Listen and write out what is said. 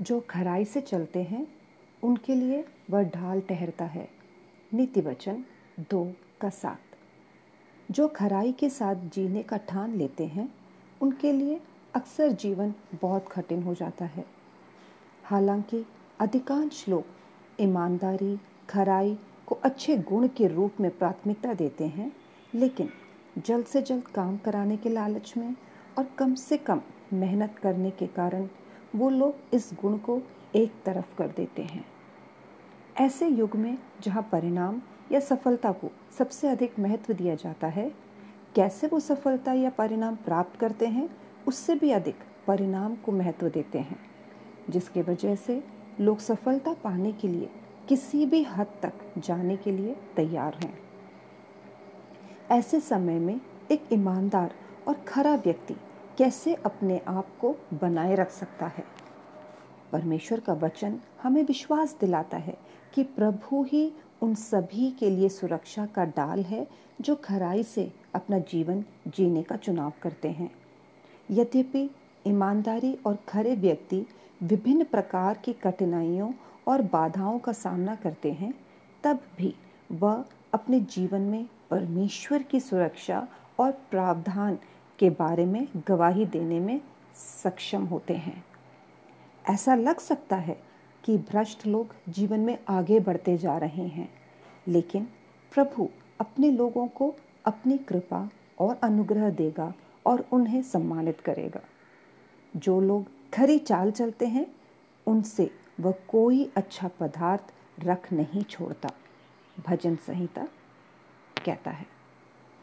जो खराई से चलते हैं, उनके लिए वह ढाल ठहरता है। नीति वचन दो का सात। जो खराई के साथ जीने का ठान लेते हैं, उनके लिए अक्सर जीवन बहुत कठिन हो जाता है। हालाँकि अधिकांश लोग ईमानदारी, खराई को अच्छे गुण के रूप में प्राथमिकता देते हैं, लेकिन जल्द से जल्द काम कराने के लालच में और कम से कम मेहनत करने के कारण वो लोग इस गुण को एक तरफ़ कर देते हैं। ऐसे युग में जहाँ परिणाम या सफलता को सबसे अधिक महत्व दिया जाता है, कैसे वो सफलता या परिणाम प्राप्त करते हैं, उससे भी अधिक परिणाम को महत्व देते हैं, जिसके वजह से लोग सफलता पाने के लिए किसी भी हद तक जाने के लिए तैयार हैं। ऐसे समय में एक ईमानदार और खरा व्यक्ति कैसे अपने आप को बनाए रख सकता है? परमेश्वर का वचन हमें विश्वास दिलाता है कि प्रभु ही उन सभी के लिए सुरक्षा का डाल है जो खराई से अपना जीवन जीने का चुनाव करते हैं। यद्यपि ईमानदारी और खरे व्यक्ति विभिन्न प्रकार की कठिनाइयों और बाधाओं का सामना करते हैं, तब भी वह अपने जीवन में परमेश्वर की सुरक्षा और प्रावधान के बारे में, गवाही देने में सक्षम होते हैं। ऐसा लग सकता है कि भ्रष्ट लोग जीवन में आगे बढ़ते जा रहे हैं, लेकिन प्रभु अपने लोगों को अपनी कृपा और अनुग्रह देगा और उन्हें सम्मानित करेगा। जो लोग खरी चाल चलते हैं, उनसे वह कोई अच्छा पदार्थ रख नहीं छोड़ता, भजन संहिता कहता है।